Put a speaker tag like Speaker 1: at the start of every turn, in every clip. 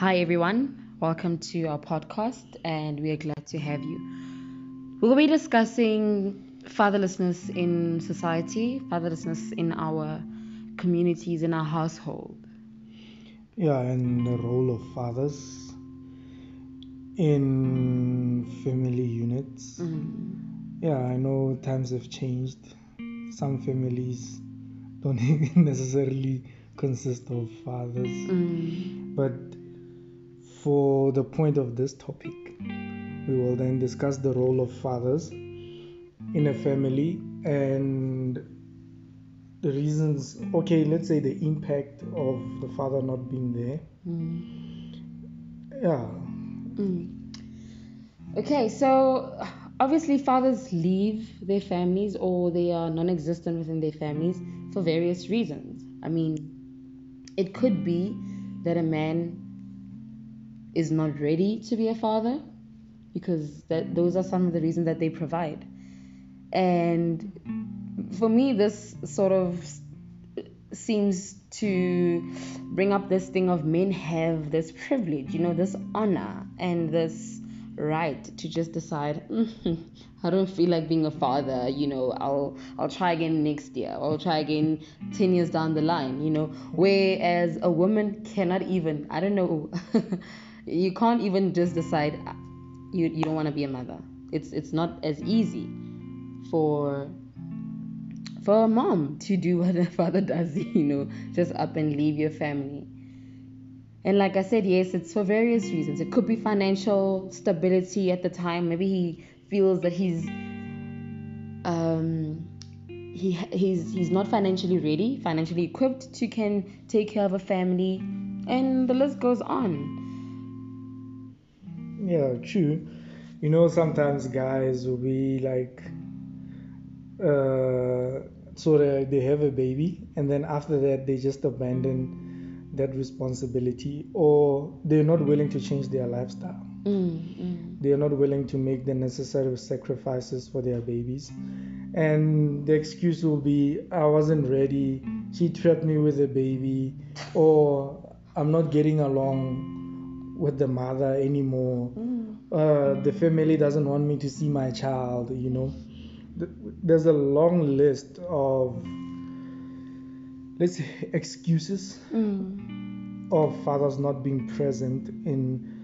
Speaker 1: Hi, everyone. Welcome to our podcast, and we are glad to have you. We will be discussing fatherlessness in society, fatherlessness in our communities, in our household.
Speaker 2: Yeah, and the role of fathers in family units.
Speaker 1: Mm.
Speaker 2: Yeah, I know times have changed. Some families don't necessarily consist of fathers.
Speaker 1: Mm.
Speaker 2: But for the point of this topic, we will then discuss the role of fathers in a family and the reasons, okay, let's say the impact of the father not being there.
Speaker 1: Mm.
Speaker 2: Yeah,
Speaker 1: Mm. Okay, so obviously fathers leave their families or they are non-existent within their families for various reasons. I mean, it could be that a man is not ready to be a father because that those are some of the reasons that they provide. And for me this sort of seems to bring up this thing of men have this privilege, you know, this honor and this right to just decide "Mm, I don't feel like being a father, you know, I'll I'll try again next year. I'll try again 10 years down the line, you know, whereas a woman cannot even, I don't know, you can't even just decide uh, you you don't want to be a mother. It's it's not as easy for for a mom to do what a father does, you know, just up and leave your family. And like I said, yes, it's for various reasons. It could be financial stability at the time. Maybe he feels that he's um he he's he's not financially ready, financially equipped to can take care of a family, and the list goes on.
Speaker 2: Yeah, true. You know, sometimes guys will be like, uh, so they, they have a baby, and then after that, they just abandon that responsibility, or they're not willing to change their lifestyle.
Speaker 1: Mm, mm,
Speaker 2: They are not willing to make the necessary sacrifices for their babies. And the excuse will be, I wasn't ready, she trapped me with a baby, or I'm not getting along with the mother anymore.
Speaker 1: mm,
Speaker 2: Uh, the family doesn't want me to see my child, you know. Th- There's a long list of, let's say, excuses
Speaker 1: mm,
Speaker 2: of fathers not being present in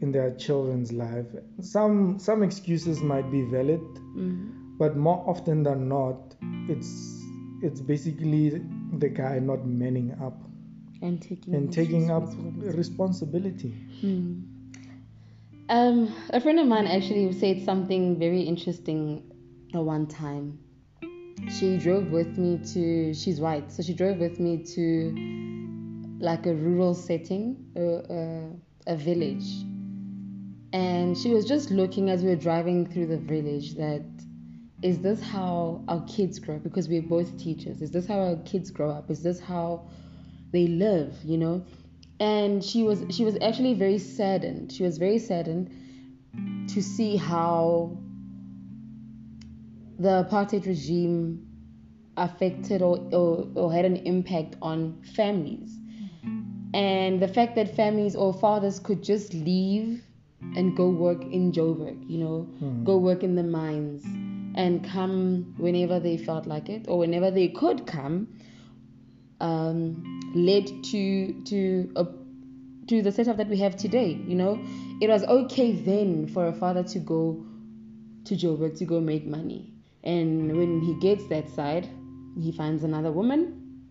Speaker 2: in their children's life. Some some excuses might be valid,
Speaker 1: mm.
Speaker 2: but more often than not, it's it's basically the guy not manning up
Speaker 1: And taking
Speaker 2: and taking up
Speaker 1: responsibility.
Speaker 2: responsibility.
Speaker 1: Hmm. Um, a friend of mine actually said something very interesting at one time. She drove with me to, she's white, so she drove with me to like a rural setting, a, a, a village. And she was just looking as we were driving through the village that is this how our kids grow up? Because we're both teachers. Is this how our kids grow up? Is this how they live, you know? and she was she was actually very saddened she was very saddened to see how the apartheid regime affected or, or, or had an impact on families and the fact that families or fathers could just leave and go work in Joburg, you know,
Speaker 2: Hmm.
Speaker 1: go work in the mines and come whenever they felt like it or whenever they could come um, led to to a, to the setup that we have today. You know, it was okay then for a father to go to Joburg to go make money, and when he gets that side, he finds another woman,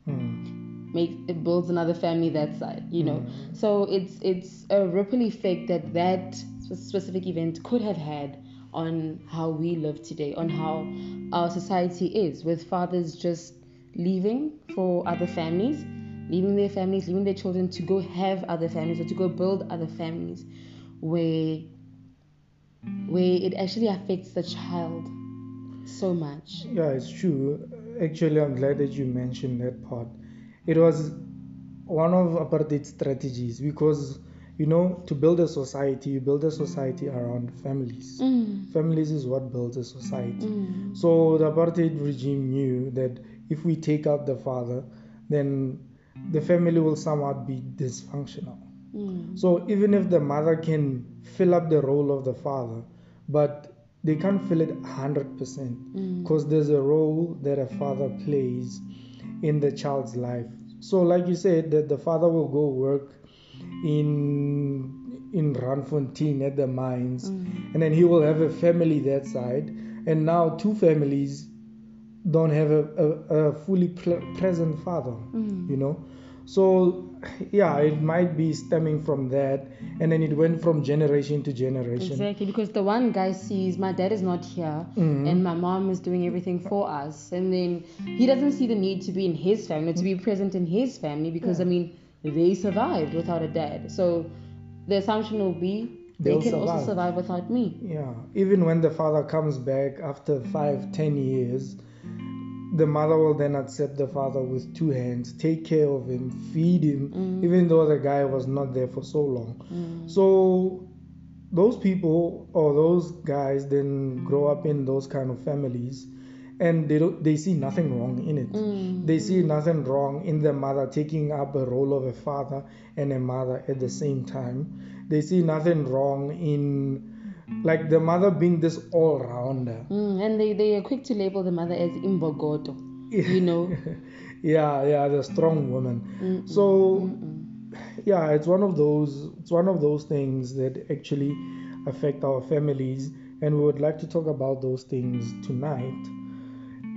Speaker 2: Hmm.
Speaker 1: make it builds another family that side. You know,
Speaker 2: Mm.
Speaker 1: so it's it's a ripple effect that that specific event could have had on how we live today, on how our society is, with fathers just leaving for other families, leaving their families, leaving their children to go have other families or to go build other families, where where it actually affects the child so much.
Speaker 2: Yeah, it's true. Actually, I'm glad that you mentioned that part. It was one of apartheid strategies because you know to build a society, you build a society around families.
Speaker 1: Mm,
Speaker 2: Families is what builds a society.
Speaker 1: mm,
Speaker 2: So the apartheid regime knew that if we take out the father, then the family will somehow be dysfunctional.
Speaker 1: Mm.
Speaker 2: So even if the mother can fill up the role of the father, but they can't fill it 100%
Speaker 1: Mm.
Speaker 2: because there's a role that a father plays in the child's life. So like you said that the father will go work in in Randfontein at the mines
Speaker 1: Mm.
Speaker 2: and then he will have a family that side and now two families don't have a, a, a fully pre- present father
Speaker 1: Mm.
Speaker 2: you know so yeah it might be stemming from that and then it went from generation to generation
Speaker 1: Exactly, because the one guy sees my dad is not here
Speaker 2: Mhm.
Speaker 1: and my mom is doing everything for us, and then he doesn't see the need to be in his family, to be present in his family, because I mean, they survived without a dad. So the assumption will be they can also
Speaker 2: survive.
Speaker 1: survive without me.
Speaker 2: yeah even when the father comes back after five ten years the mother will then accept the father with two hands take care of him feed him
Speaker 1: Mm.
Speaker 2: even though the guy was not there for so long
Speaker 1: Mm.
Speaker 2: So those people or those guys then grow up in those kind of families and they don't they see nothing wrong in it.
Speaker 1: Mm.
Speaker 2: They see nothing wrong in the mother taking up a role of a father and a mother at the same time. They see nothing wrong in like the mother being this all rounder.
Speaker 1: Mm, and they, they are quick to label the mother as imbokodo, you know.
Speaker 2: yeah, yeah, the strong woman.
Speaker 1: Mm-mm,
Speaker 2: So
Speaker 1: mm-mm.
Speaker 2: yeah it's one of those it's one of those things that actually affect our families and we would like to talk about those things tonight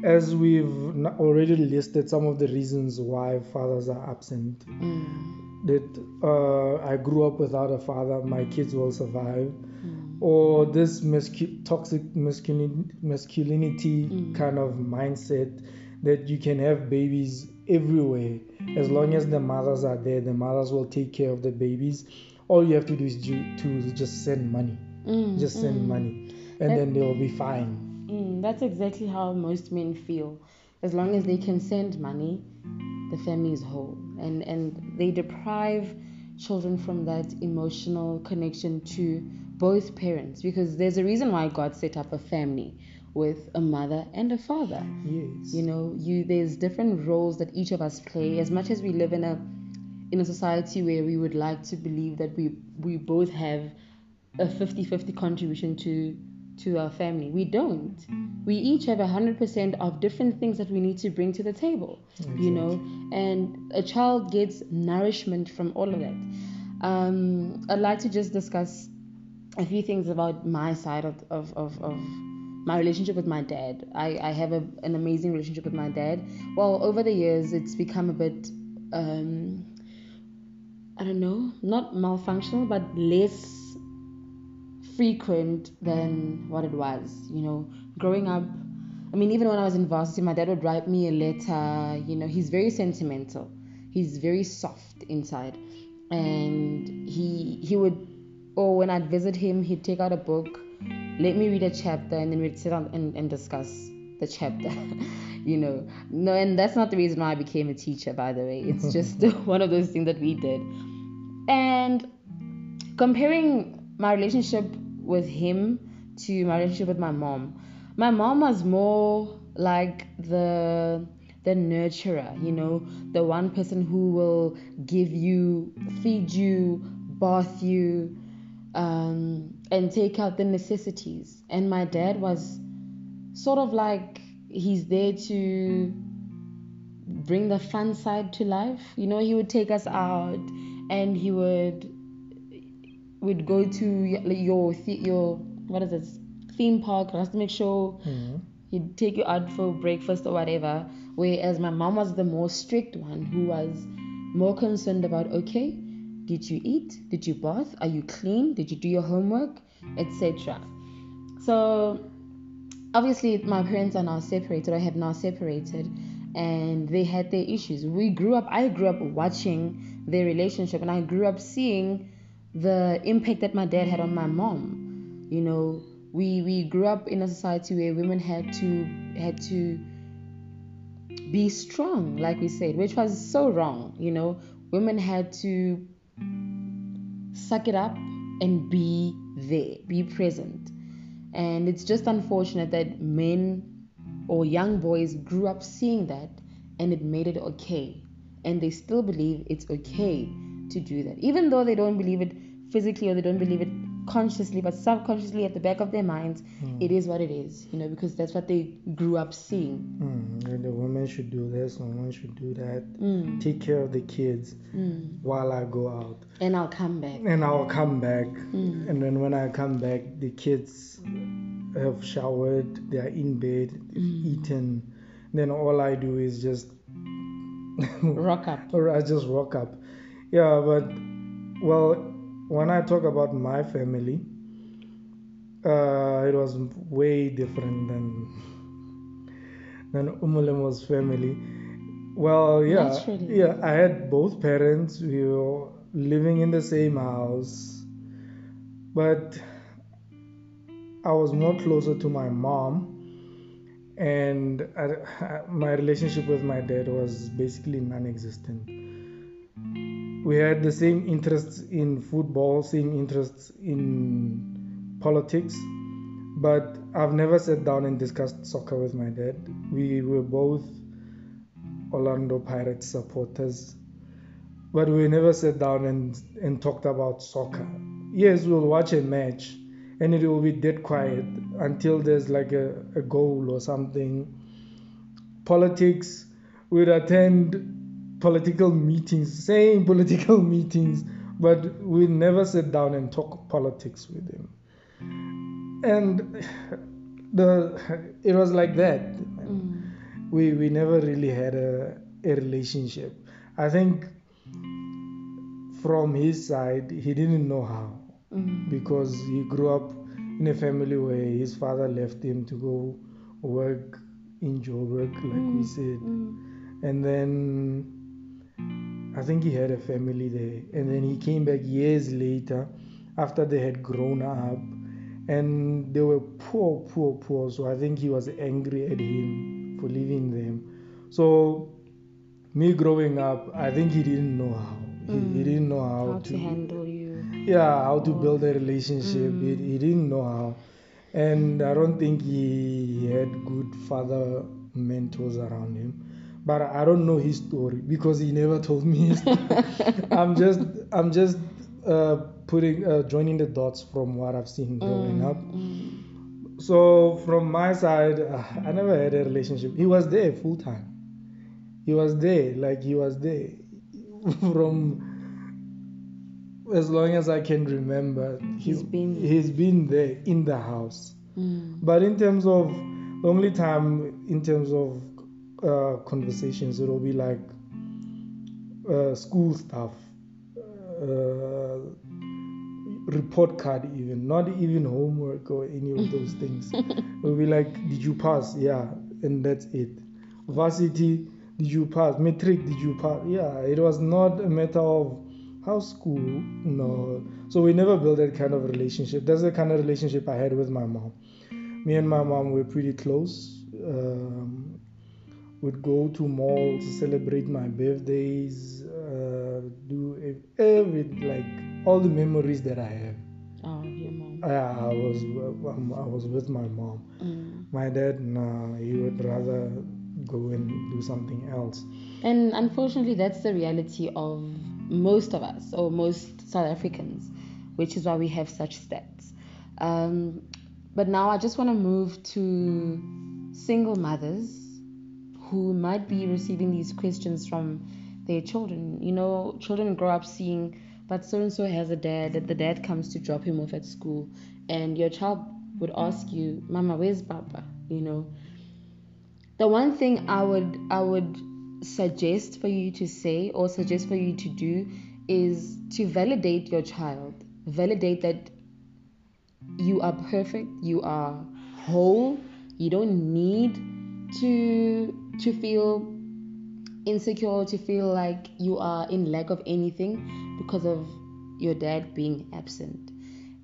Speaker 2: as we've already listed some of the reasons why fathers are absent
Speaker 1: Mm,
Speaker 2: that uh, i grew up without a father. My kids will survive.
Speaker 1: Mm,
Speaker 2: or this mascu- toxic masculin- masculinity
Speaker 1: Mm.
Speaker 2: kind of mindset that you can have babies everywhere. As long as the mothers are there the mothers will take care of the babies. All you have to do is ju- to just send money.
Speaker 1: Mm,
Speaker 2: just send
Speaker 1: mm.
Speaker 2: money. And
Speaker 1: That-
Speaker 2: then they'll be fine.
Speaker 1: Mm, that's exactly how most men feel. As long as they can send money, the family is whole, and and they deprive children from that emotional connection to both parents because there's a reason why God set up a family with a mother and a father.
Speaker 2: yes
Speaker 1: You know, you there's different roles that each of us play. As much as we live in a in a society where we would like to believe that we we both have a 50-50 contribution to to our family, we don't. We each have 100% of different things that we need to bring to the table. You know, and a child gets nourishment from all of that. Um, I'd like to just discuss a few things about my side of, of, of, of my relationship with my dad. I, I have a, an amazing relationship with my dad. Well, over the years, it's become a bit, um, I don't know, not malfunctional, but less frequent than what it was. You know, growing up, I mean, even when I was in varsity, my dad would write me a letter. You know, he's very sentimental. He's very soft inside, and he he would, or when I'd visit him, he'd take out a book, let me read a chapter, and then we'd sit down and, and discuss the chapter. you know, no, and that's not the reason why I became a teacher, by the way. It's just one of those things that we did, and comparing my relationship with him to my relationship with my mom. My mom was more like the the nurturer you know the one person who will give you feed you bath you um, and take out the necessities. And my dad was sort of like he's there to bring the fun side to life. You know he would take us out and he would would go to your your what is it theme park just to make sure
Speaker 2: Mhm.
Speaker 1: he'd take you out for breakfast or whatever whereas my mom was the more strict one who was more concerned about okay did you eat? Did you bath? Are you clean? Did you do your homework? Etc so obviously my parents are now separated i have now separated and they had their issues. We grew up i grew up watching their relationship and i grew up seeing the impact that my dad had on my mom. You know we we grew up in a society where women had to had to be strong like we said which was so wrong you know. Women had to suck it up and be there be present. And it's just unfortunate that men or young boys grew up seeing that and it made it okay. And they still believe it's okay to do that, even though they don't believe it physically or they don't believe it consciously, but subconsciously at the back of their minds,
Speaker 2: Mm.
Speaker 1: it is what it is, you know, because that's what they grew up seeing.
Speaker 2: Mm, and the woman should do this, the woman should do that.
Speaker 1: Mm,
Speaker 2: Take care of the kids
Speaker 1: mm.
Speaker 2: while I go out.
Speaker 1: And I'll come back.
Speaker 2: And I'll come back.
Speaker 1: Mm.
Speaker 2: And then when I come back, the kids have showered, they are in bed,
Speaker 1: Mm.
Speaker 2: eaten. Then all I do is just,
Speaker 1: Rock up.
Speaker 2: or I just rock up. Yeah, but well, when I talk about my family, uh, it was way different than than Omolemo's family. Well, yeah,
Speaker 1: Naturally.
Speaker 2: yeah. I had both parents. We were living in the same house, but I was more closer to my mom, and I, my relationship with my dad was basically non-existent. We had the same interests in football, same interests in politics, but I've never sat down and discussed soccer with my dad. We were both Orlando Pirates supporters, but we never sat down and, and talked about soccer. Yes, we'll watch a match and it will be dead quiet until there's like a, a goal or something. Politics, we'd attend political meetings, same political meetings, but we never sit down and talk politics with him. And the it was like that.
Speaker 1: Mm.
Speaker 2: We we never really had a, a relationship. I think from his side he didn't know how
Speaker 1: Mm.
Speaker 2: because he grew up in a family where his father left him to go work in Joburg, like we said,
Speaker 1: Mm.
Speaker 2: and then I think he had a family there, and then he came back years later after they had grown up, and they were poor, poor, poor. So I think he was angry at him for leaving them. So me growing up, I think he didn't know how. He, he
Speaker 1: Mm.
Speaker 2: didn't know how,
Speaker 1: How to handle you.
Speaker 2: yeah how to build a relationship he,
Speaker 1: Mm.
Speaker 2: he didn't know how and i don't think he had good father mentors around him but i don't know his story because he never told me his i'm just i'm just uh, putting uh, joining the dots from what i've seen growing
Speaker 1: Mm,
Speaker 2: up.
Speaker 1: mm.
Speaker 2: so from my side uh, i never had a relationship. He was there full time he was there like he was there. From as long as i can remember
Speaker 1: He's
Speaker 2: he-
Speaker 1: been-
Speaker 2: he's been there in the house.
Speaker 1: Mm.
Speaker 2: but in terms of the only time in terms of uh, conversations it'll be like uh, school stuff uh, report card even not even homework or any of those things. It'll be like did you pass? Yeah and that's it. Varsity did you pass? Matric did you pass? Yeah it was not a matter of how school no. So we never built that kind of relationship. That's the kind of relationship i had with my mom. Me and my mom were pretty close um, would go to malls celebrate my birthdays uh, do every like all the memories that i have
Speaker 1: Oh, your mom.
Speaker 2: I, I was um, I was with my mom
Speaker 1: Mm.
Speaker 2: my dad nah, he would rather go and do something else
Speaker 1: And unfortunately, that's the reality of most of us, or most South Africans, which is why we have such stats. Um, but now I just want to move to single mothers who might be mm. receiving these questions from their children. You know, children grow up seeing, but so and so has a dad, that the dad comes to drop him off at school, and your child would ask you, Mama, where's Papa? You know, the one thing I would I would suggest for you to say or suggest for you to do is to validate your child. Validate that you are perfect, you are whole, you don't need to to feel insecure, to feel like you are in lack of anything because of your dad being absent.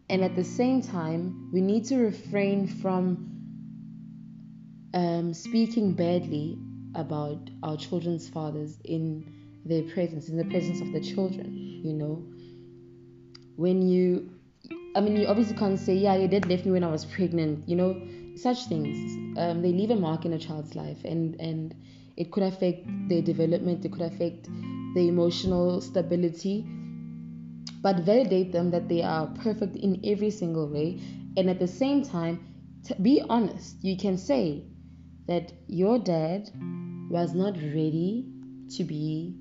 Speaker 1: And at the same time, we need to refrain from um, speaking badly about our children's fathers in their presence, in the presence of the children, you know. When you, I mean, you obviously can't say, yeah, your dad left me when I was pregnant, you know, such things. Um, they leave a mark in a child's life, and, and it could affect their development, it could affect their emotional stability. but validate them that they are perfect in every single way. And at the same time, be honest. You can say that your dad was not ready to be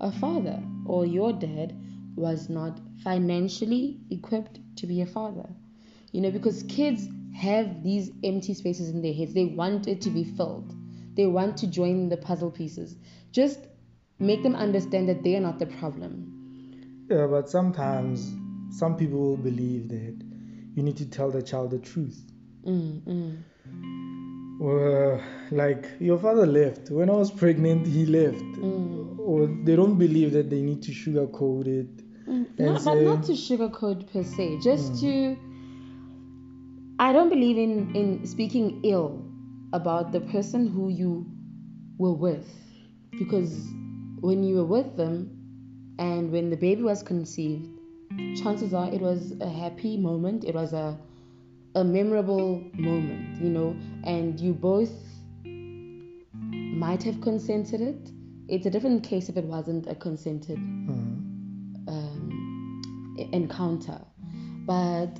Speaker 1: a father, or your dad was not financially equipped to be a father. You know, because kids have these empty spaces in their heads. They want it to be filled. They want to join the puzzle pieces. Just make them understand that they are not the problem.
Speaker 2: Yeah, but sometimes some people believe that you need to tell the child the truth.
Speaker 1: Mm, mm.
Speaker 2: Well, like your father left. When I was pregnant, he left.
Speaker 1: Mm.
Speaker 2: Or they don't believe that they need to sugarcoat it.
Speaker 1: Mm, no, but not to sugarcoat per se. Just
Speaker 2: Mm.
Speaker 1: to. I don't believe in in speaking ill about the person who you were with, because when you were with them, and when the baby was conceived, chances are it was a happy moment. It was a a memorable moment, you know, and you both might have consented it. It's a different case if it wasn't a consented
Speaker 2: Mhm.
Speaker 1: um, encounter but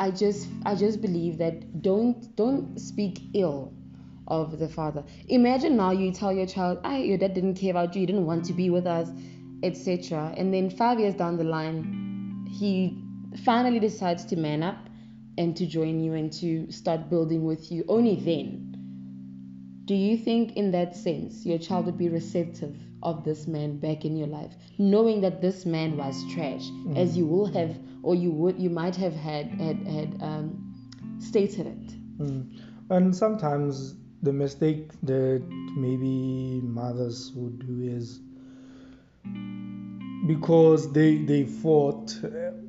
Speaker 1: i just i just believe that don't don't speak ill of the father. Imagine now you tell your child ah, your dad didn't care about you. He didn't want to be with us etc and then five years down the line he finally decides to man up and to join you and to start building with you. Only then do you think in that sense your child would be receptive of this man back in your life knowing that this man was trash as you will have or you would you might have had had had um, stated it
Speaker 2: Mm. And sometimes the mistake that maybe mothers would do is because they they fought, uh,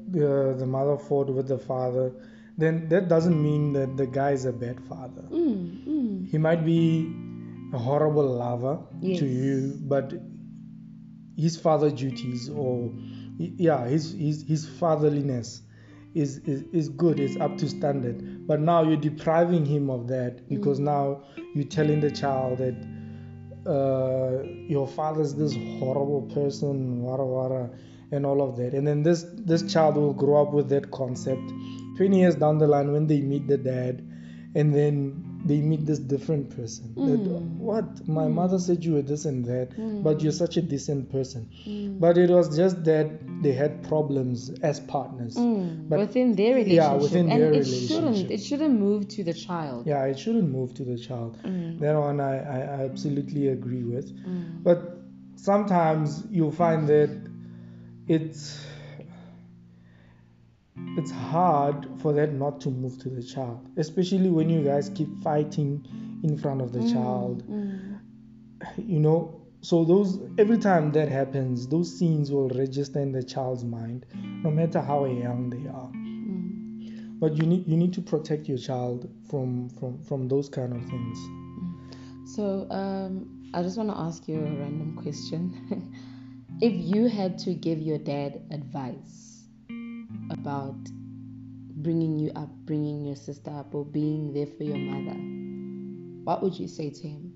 Speaker 2: the the mother fought with the father, then that doesn't mean that the guy is a bad father.
Speaker 1: mm, mm,
Speaker 2: He might be a horrible lover
Speaker 1: Yes.
Speaker 2: to you, but his father duties or yeah, his his his fatherliness is, is is good. It's up to standard. But now you're depriving him of that because now you're telling the child that uh, your father's this horrible person, wara wara, and all of that. And then this this child will grow up with that concept. Twenty years down the line, when they meet the dad, and then they meet this different person. That,
Speaker 1: Mm.
Speaker 2: what my mother said you were this and that, but you're such a decent person.
Speaker 1: mm,
Speaker 2: But it was just that they had problems as partners.
Speaker 1: mm.
Speaker 2: But-
Speaker 1: within their relationship
Speaker 2: yeah, within
Speaker 1: and
Speaker 2: their
Speaker 1: it shouldn't
Speaker 2: relationship.
Speaker 1: it shouldn't move to the child
Speaker 2: Yeah, it shouldn't move to the child.
Speaker 1: Mm,
Speaker 2: That one I, I, I absolutely agree with.
Speaker 1: mm,
Speaker 2: But sometimes you'll find that it's it's hard for that not to move to the child, especially when you guys keep fighting in front of the child.
Speaker 1: mm,
Speaker 2: You know, so those every time that happens, those scenes will register in the child's mind, no matter how young they are.
Speaker 1: mm.
Speaker 2: But you need you need to protect your child from from from those kind of things.
Speaker 1: So, um, I just want to ask you a random question. if you had to give your dad advice about bringing you up, bringing your sister up, or being there for your mother, what would you say to him?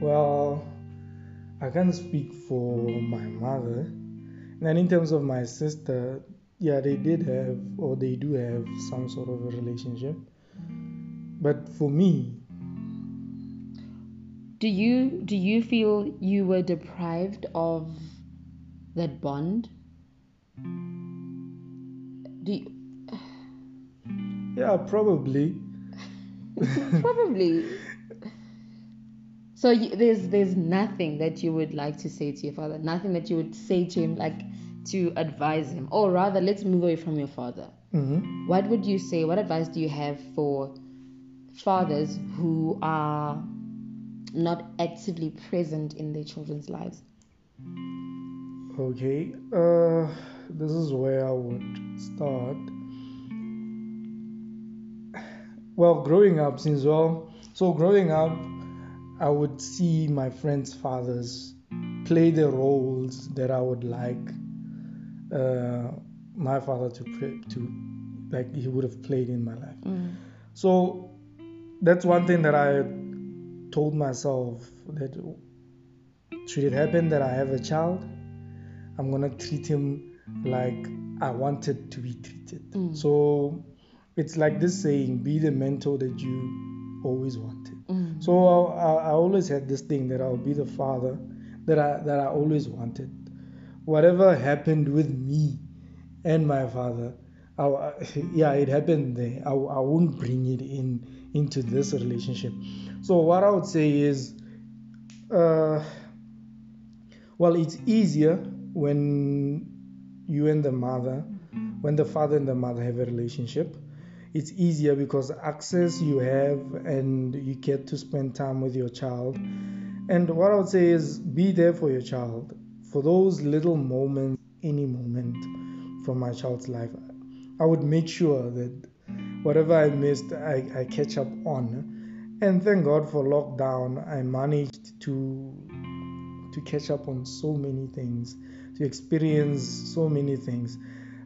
Speaker 2: Well, I can't speak for my mother. And in terms of my sister, yeah, they did have or they do have some sort of a relationship. But for me,
Speaker 1: Do you do you feel you were deprived of that bond? Do
Speaker 2: yeah, probably.
Speaker 1: Probably. So you, there's there's nothing that you would like to say to your father, nothing that you would say to him like to advise him, or rather, let's move away from your father.
Speaker 2: hmm
Speaker 1: What would you say? What advice do you have for fathers who are not actively present in their children's lives?
Speaker 2: Okay. Uh, this is where I would start. Well, growing up, since well, so growing up, I would see my friends' fathers play the roles that I would like uh, my father to play, to like he would have played in my life.
Speaker 1: Mm.
Speaker 2: So that's one thing that I told myself that should it happen that I have a child, I'm gonna treat him like I wanted to be treated.
Speaker 1: Mm.
Speaker 2: So it's like this saying, be the mentor that you always wanted.
Speaker 1: Mm.
Speaker 2: So I, I, always had this thing that I'll be the father that I that I always wanted. Whatever happened with me and my father, I, I- yeah, it happened there. I, I won't bring it in into this relationship. So what I would say is, uh, well, it's easier when you and the mother, when the father and the mother have a relationship. It's easier because access you have and you get to spend time with your child. And what I would say is be there for your child. For those little moments, any moment from my child's life, I would make sure that whatever I missed, I, I catch up on. And thank God for lockdown, I managed to to catch up on so many things, to experience so many things.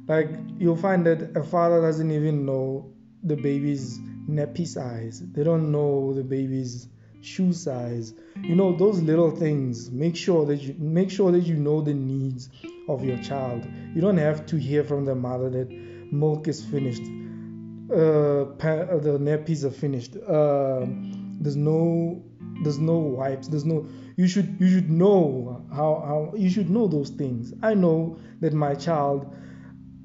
Speaker 2: Like you'll find that a father doesn't even know the baby's nappy size. They don't know the baby's shoe size. You know those little things. Make sure that you make sure that you know the needs of your child. You don't have to hear from the mother that milk is finished, uh, pa- the nappies are finished. Uh, there's no there's no wipes. There's no you should you should know how how you should know those things. I know that my child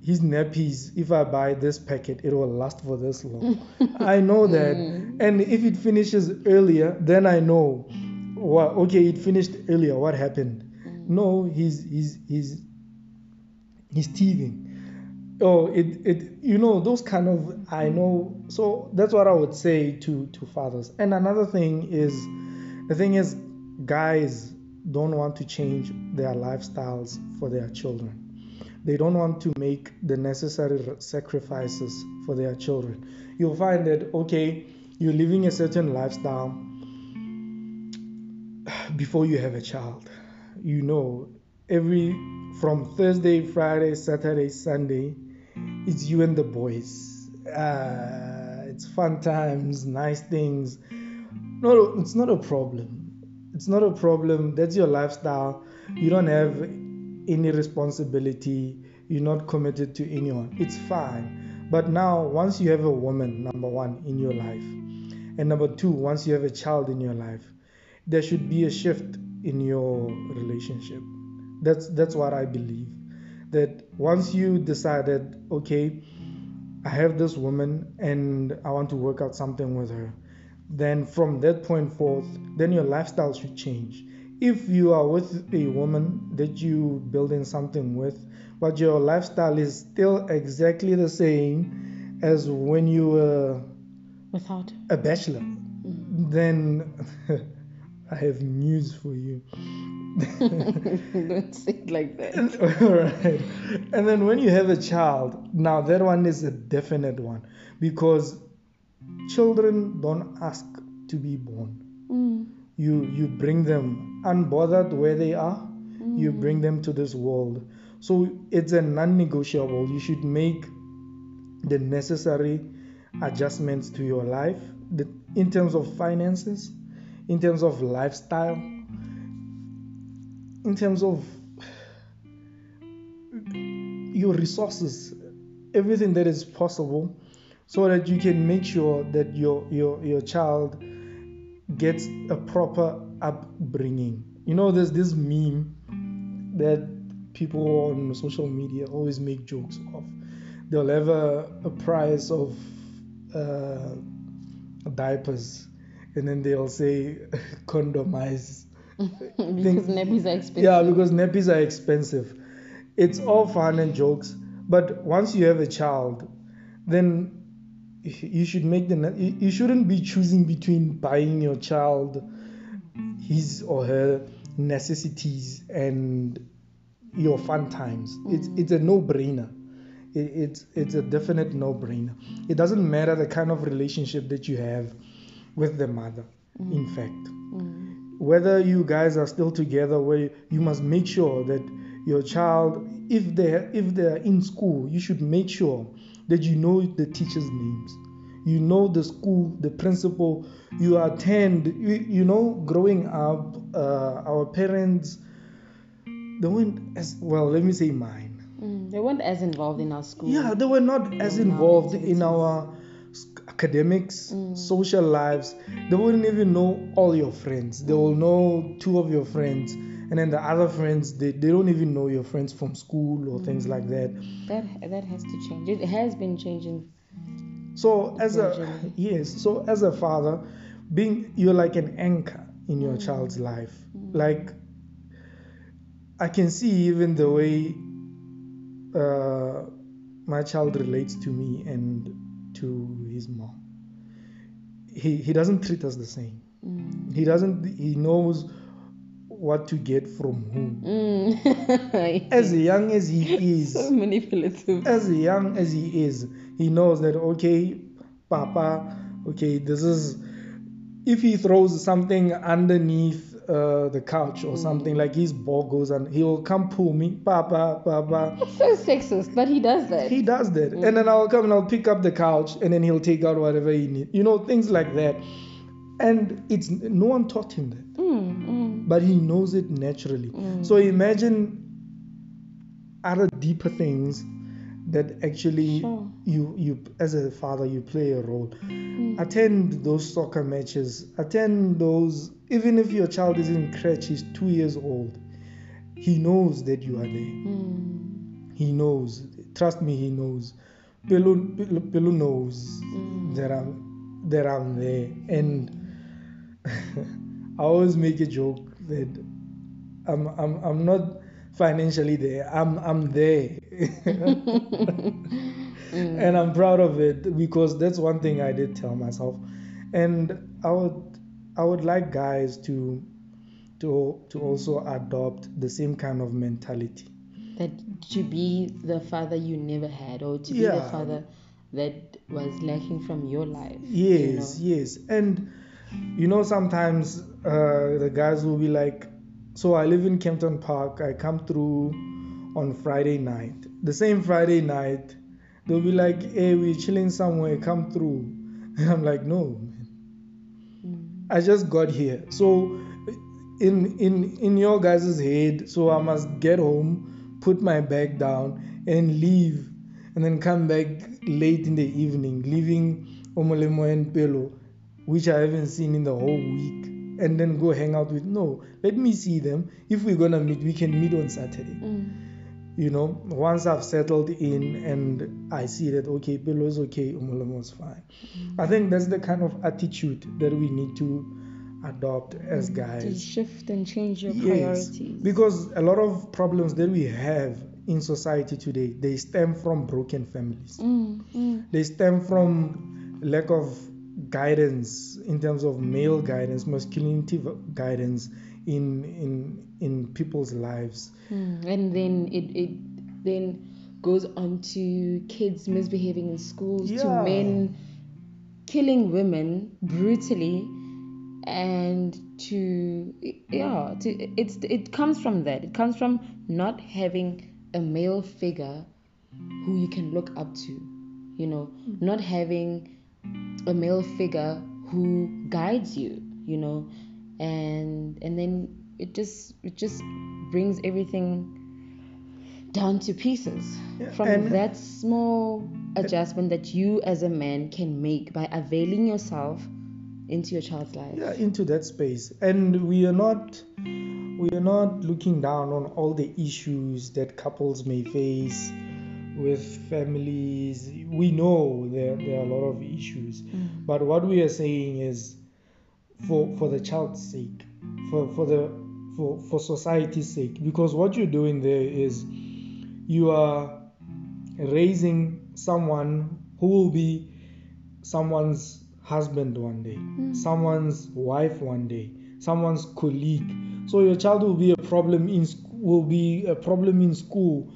Speaker 2: his nappies if i buy this packet it will last for this long. I know that. Mm. And if it finishes earlier then i know. What okay it finished earlier. What happened? Mm. No he's he's he's he's thieving oh it it you know those kind of i know. So that's what i would say to to fathers. And another thing is the thing is guys don't want to change their lifestyles for their children they don't want to make the necessary sacrifices for their children. You'll find that, okay, you're living a certain lifestyle before you have a child. You know, every from Thursday, Friday, Saturday, Sunday, it's you and the boys. Uh, it's fun times, nice things. No, it's not a problem. It's not a problem. That's your lifestyle. You don't have any responsibility, you're not committed to anyone. It's fine. But now, once you have a woman, number one, in your life, and number two, once you have a child in your life, there should be a shift in your relationship. That's that's what I believe. That once you decided, okay, I have this woman and I want to work out something with her, then from that point forth, then your lifestyle should change if you are with a woman that you building something with but your lifestyle is still exactly the same as when you were
Speaker 1: Without.
Speaker 2: a bachelor mm. then i have news for you
Speaker 1: Don't say it like that.
Speaker 2: all right and then when you have a child now that one is a definite one because children don't ask to be born.
Speaker 1: Mm.
Speaker 2: you you bring them unbothered where they are. You bring them to this world. So it's a non-negotiable. You should make the necessary adjustments to your life the, in terms of finances in terms of lifestyle in terms of your resources everything that is possible so that you can make sure that your your your child gets a proper upbringing. You know, there's this meme that people on social media always make jokes of. They'll have a, a price of uh, diapers, and then they'll say condomize.
Speaker 1: because nappies are expensive.
Speaker 2: Yeah, because nappies are expensive. It's all fun and jokes, but once you have a child, then you should make the you shouldn't be choosing between buying your child his or her necessities and your fun times. It's it's a no-brainer. It, it's it's a definite no-brainer. It doesn't matter the kind of relationship that you have with the mother. In fact,
Speaker 1: Mm.
Speaker 2: whether you guys are still together where you must make sure that your child if they if they are in school you should make sure that you know the teachers names you know the school the principal you attend you, you know growing up uh, our parents they weren't as well. Let me say mine.
Speaker 1: Mm, they weren't as involved in our school.
Speaker 2: Yeah, they were not as involved in our academics,
Speaker 1: Mm.
Speaker 2: social lives. They wouldn't even know all your friends. They will know two of your friends, and then the other friends they, they don't even know your friends from school or things like that.
Speaker 1: That that has to change. It has been changing.
Speaker 2: So as a yes, so as a father, being you're like an anchor in your child's life. Like I can see even the way uh, my child relates to me and to his mom. He he doesn't treat us the same.
Speaker 1: Mm.
Speaker 2: He doesn't. He knows what to get from who.
Speaker 1: Mm.
Speaker 2: As young as he is,
Speaker 1: so manipulative.
Speaker 2: as young as he is, he knows that okay, Papa, okay, this is if he throws something underneath uh, the couch or something like his ball goes and he will come pull me, Papa, Papa.
Speaker 1: It's so sexist, but he does that.
Speaker 2: He does that, and then I'll come and I'll pick up the couch, and then he'll take out whatever he needs, you know, things like that. And it's no one taught him that,
Speaker 1: Mm, mm,
Speaker 2: but he knows it naturally.
Speaker 1: mm.
Speaker 2: So imagine other deeper things that actually
Speaker 1: Sure.
Speaker 2: you you as a father you play a role.
Speaker 1: Mm.
Speaker 2: Attend those soccer matches. Attend those even if your child is in crèche, he's two years old. He knows that you are there.
Speaker 1: Mm,
Speaker 2: He knows. Trust me, he knows. Pelo, Pelo, Pelo knows
Speaker 1: mm.
Speaker 2: that I'm that I'm there. And I always make a joke that I'm I'm I'm not financially there. I'm I'm there.
Speaker 1: Mm.
Speaker 2: and I'm proud of it because that's one thing I did tell myself. And I would I would like guys to to to also adopt the same kind of mentality.
Speaker 1: that to be the father you never had, or to be the father that was lacking from your life.
Speaker 2: Yes, yes. And you know, sometimes uh, the guys will be like, So I live in Kempton Park. I come through on Friday night. The same Friday night, they'll be like, Hey, we're chilling somewhere. Come through. And I'm like, No, man.
Speaker 1: Mm.
Speaker 2: I just got here. So in in in your guys' head, so I must get home, put my bag down, and leave, and then come back late in the evening, leaving Omolemo and Pelo, which I haven't seen in the whole week, and then go hang out with. No, let me see them. If we're gonna meet, we can meet on Saturday.
Speaker 1: Mm.
Speaker 2: You know, once I've settled in and I see that okay, Pelo is okay, Omolemo is fine. I think that's the kind of attitude that we need to adopt as
Speaker 1: To
Speaker 2: guys.
Speaker 1: shift and change your
Speaker 2: Yes,
Speaker 1: priorities.
Speaker 2: because a lot of problems that we have in society today they stem from broken families.
Speaker 1: Mm, mm,
Speaker 2: They stem from lack of guidance in terms of male guidance, masculinity guidance in in in people's lives.
Speaker 1: mm. And then it, it then goes on to kids misbehaving in schools, to men killing women brutally, and to yeah, to it's it comes from that. It comes from not having a male figure who you can look up to, you know, not having a male figure who guides you, you know, and and then it just it just brings everything down to pieces
Speaker 2: Yeah,
Speaker 1: from that small adjustment that you as a man can make by availing yourself into your child's life.
Speaker 2: yeah, into that space. And we are not we are not looking down on all the issues that couples may face with families. We know there, there are a lot of issues.
Speaker 1: Mm.
Speaker 2: But what we are saying is for for the child's sake, for for the for, for society's sake, because what you're doing there is you are raising someone who will be someone's husband one day, someone's wife one day, someone's colleague. So your child will be a problem in will be a problem in school.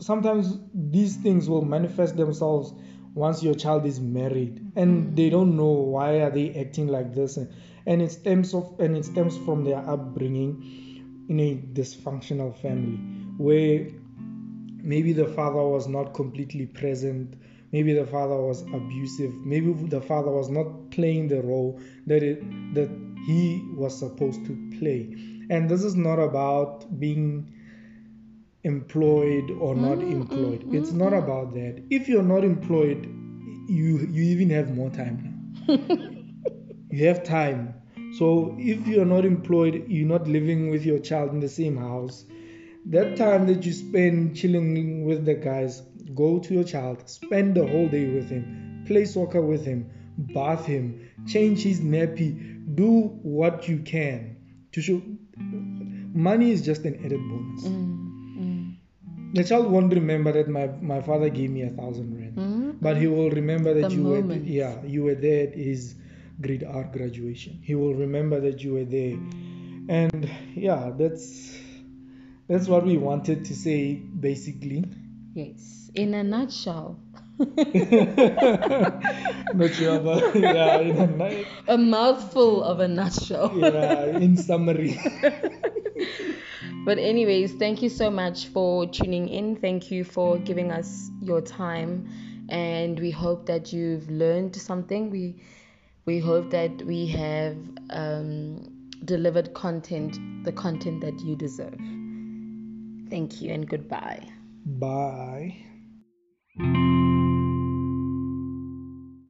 Speaker 2: Sometimes these things will manifest themselves once your child is married. And mm. they don't know why are they acting like this. And, and it stems of and it stems from their upbringing in a dysfunctional family where maybe the father was not completely present. Maybe the father was abusive. Maybe the father was not playing the role that it that he was supposed to play. And this is not about being employed or not
Speaker 1: Mm,
Speaker 2: employed.
Speaker 1: mm,
Speaker 2: it's
Speaker 1: mm,
Speaker 2: not
Speaker 1: mm.
Speaker 2: about that. If you're not employed, you you even have more time now. you have time. So if you're not employed, you're not living with your child in the same house. That time that you spend chilling with the guys, go to your child, spend the whole day with him, play soccer with him, bath him, change his nappy, do what you can to show. Money is just an added bonus. The child won't remember that my, my father gave me a thousand rand,
Speaker 1: mm.
Speaker 2: but he will remember that
Speaker 1: The
Speaker 2: you were yeah you were there at his grade R graduation. He will remember that you were there, and yeah, that's that's what we wanted to say basically.
Speaker 1: Yes, in a nutshell.
Speaker 2: Not sure about yeah in a night
Speaker 1: a mouthful of a nutshell.
Speaker 2: yeah in summary.
Speaker 1: But, anyways, thank you so much for tuning in. Thank you for giving us your time. And we hope that you've learned something. We we hope that we have um, delivered content, the content that you deserve. Thank you and goodbye.
Speaker 2: Bye.